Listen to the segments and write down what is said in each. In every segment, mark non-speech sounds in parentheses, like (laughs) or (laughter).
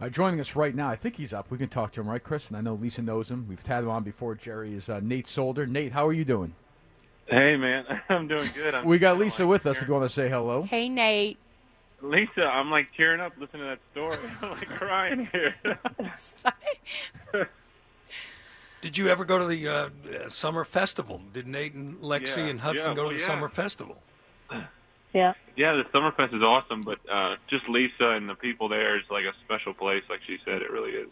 Uh, joining us right now, I think he's up. We can talk to him, right, Chris? And I know Lisa knows him. We've had him on before. Jerry is uh, Nate Solder. Nate, how are you doing? Hey, man, (laughs) I'm doing good. I'm we got Lisa with us. If you want to say hello. Hey, Nate. Lisa, I'm like tearing up listening to that story. (laughs) I'm like crying here. (laughs) Did you ever go to the uh, summer festival? Did Nate and Lexi Yeah, and Hudson yeah, go well, to the yeah. summer festival? Yeah. yeah, the Summerfest is awesome, but uh, just Lisa and the people there is like a special place. Like she said, it really is.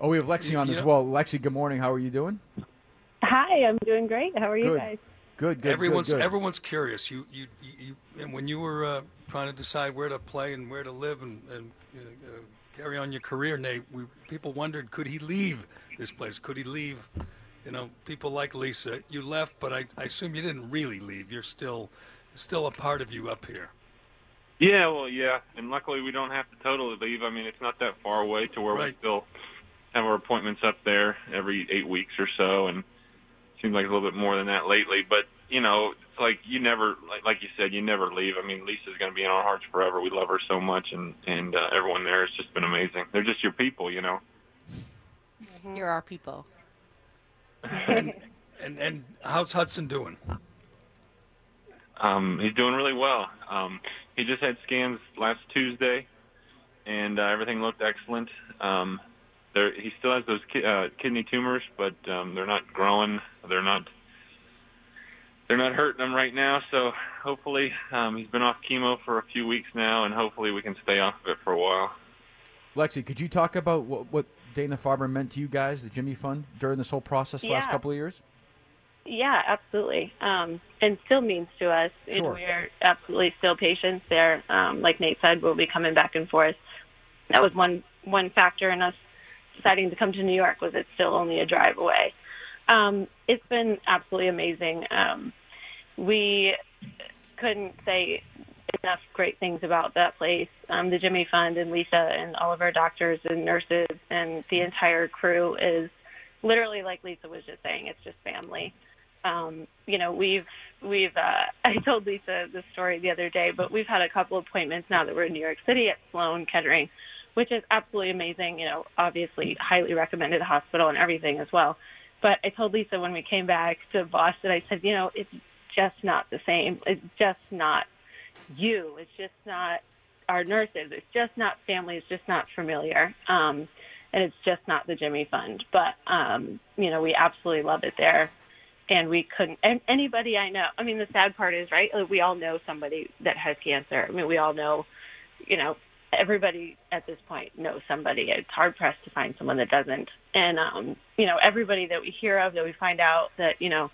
Oh, we have Lexi on You as well. Lexi, good morning. How are you doing? Hi, I'm doing great. How are you guys? Good, good, everyone's good, good. everyone's curious. You, you, you, you and when you were uh, trying to decide where to play and where to live and, and uh, uh, carry on your career, Nate, we, people wondered could he leave this place? Could he leave? You know, people like Lisa. You left, but I, I assume you didn't really leave. You're still still a part of you up here. Yeah, well, yeah, and luckily we don't have to totally leave. I mean, it's not that far away to where we still have our appointments up there every eight weeks or so, and seems like a little bit more than that lately. But you know, it's like you never, like, like you said, you never leave. I mean, Lisa's going to be in our hearts forever. We love her so much, and and uh, everyone there has just been amazing. They're just your people, you know. You're our people. And and how's Hudson doing? Um, he's doing really well. Um, he just had scans last Tuesday, and uh, everything looked excellent. Um, there, he still has those ki- uh, kidney tumors, but um, they're not growing. They're not. They're not hurting him right now. So hopefully, um, he's been off chemo for a few weeks now, and hopefully we can stay off of it for a while. Lexi, could you talk about what, what Dana Farber meant to you guys, the Jimmy Fund, during this whole process the last couple of years? Yeah, absolutely. Um, and still means to us. Sure. we're absolutely still patients there. Um, like Nate said, we'll be coming back and forth. That was one one factor in us deciding to come to New York was it's still only a drive away. Um, it's been absolutely amazing. Um, we couldn't say enough great things about that place. Um, the Jimmy Fund and Lisa and all of our doctors and nurses and the entire crew is literally like Lisa was just saying, it's just family. Um, you know, we've we've uh, (laughs) I told Lisa this story the other day, but we've had a couple appointments now that we're in New York City at Sloan Kettering, which is absolutely amazing. You know, obviously highly recommended hospital and everything as well. But I told Lisa when we came back to Boston, I said, you know, it's just not the same. It's just not you. It's just not our nurses. It's just not family. It's just not familiar. Um, and it's just not the Jimmy Fund. But um, you know, we absolutely love it there. And we couldn't. And anybody I know. I mean, the sad part is, right? We all know somebody that has cancer. I mean, we all know. You know, everybody at this point knows somebody. It's hard pressed to find someone that doesn't. And um, you know, everybody that we hear of, that we find out that you know,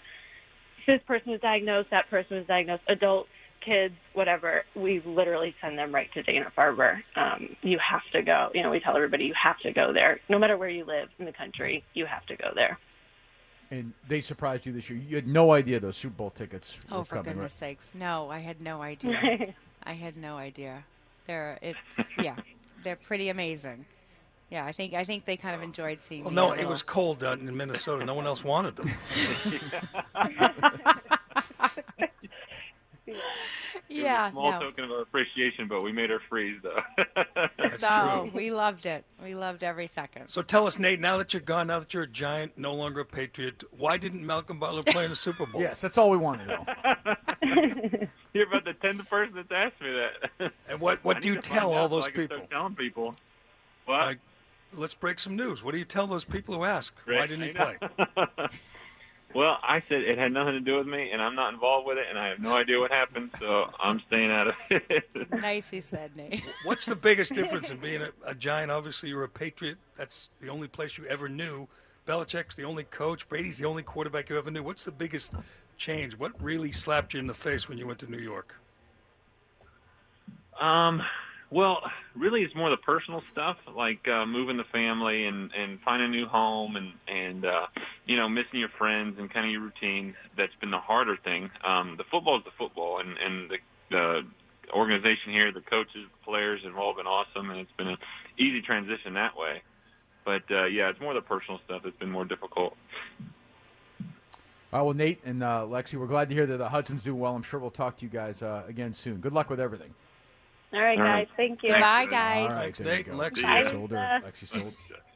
this person was diagnosed, that person was diagnosed, adults, kids, whatever, we literally send them right to Dana Farber. Um, you have to go. You know, we tell everybody you have to go there. No matter where you live in the country, you have to go there. And they surprised you this year. You had no idea those Super Bowl tickets Oh, were for coming, goodness right? sakes. No, I had no idea. (laughs) I had no idea. They're it's yeah, they're pretty amazing. Yeah, I think I think they kind of enjoyed seeing. Well, me no, it little. was cold down in Minnesota. No one else wanted them. (laughs) (laughs) Yeah, Small no. token of our appreciation, but we made her freeze though. That's No, true. we loved it. We loved every second. So tell us, Nate, now that you're gone, now that you're a giant, no longer a patriot, why didn't Malcolm Butler play in the Super Bowl? Yes, that's all we want to know. You're about the tenth person that's asked me that. And what, what I do you tell all out so those I people? Start telling people. What? Like, let's break some news. What do you tell those people who ask why didn't he play? (laughs) know. well, I said it had nothing to do with me, and I'm not involved with it, and I have no idea what happened, so I'm staying out of it. (laughs) Nicely said, Nate. What's the biggest difference in being a, a Giant? Obviously, you're a Patriot. That's the only place you ever knew. Belichick's the only coach. Brady's the only quarterback you ever knew. What's the biggest change? What really slapped you in the face when you went to New York? Um, well, really, it's more the personal stuff, like uh, moving the family and and finding a new home, and and uh, you know missing your friends and kind of your routine. That's been the harder thing. Um, the football is the football, and and the the organization here, the coaches, the players have all been awesome, and it's been an easy transition that way. But uh, yeah, it's more the personal stuff that's been more difficult. All right, well, Nate and uh, Lexi, we're glad to hear that the Hudson's do well. I'm sure we'll talk to you guys uh, again soon. Good luck with everything. All right, All right. guys. Thank you. Goodbye, All guys. right, Thanks, there you Nate go. and Lexi. Bye, Solder, Lisa. Lexi Solder. (laughs)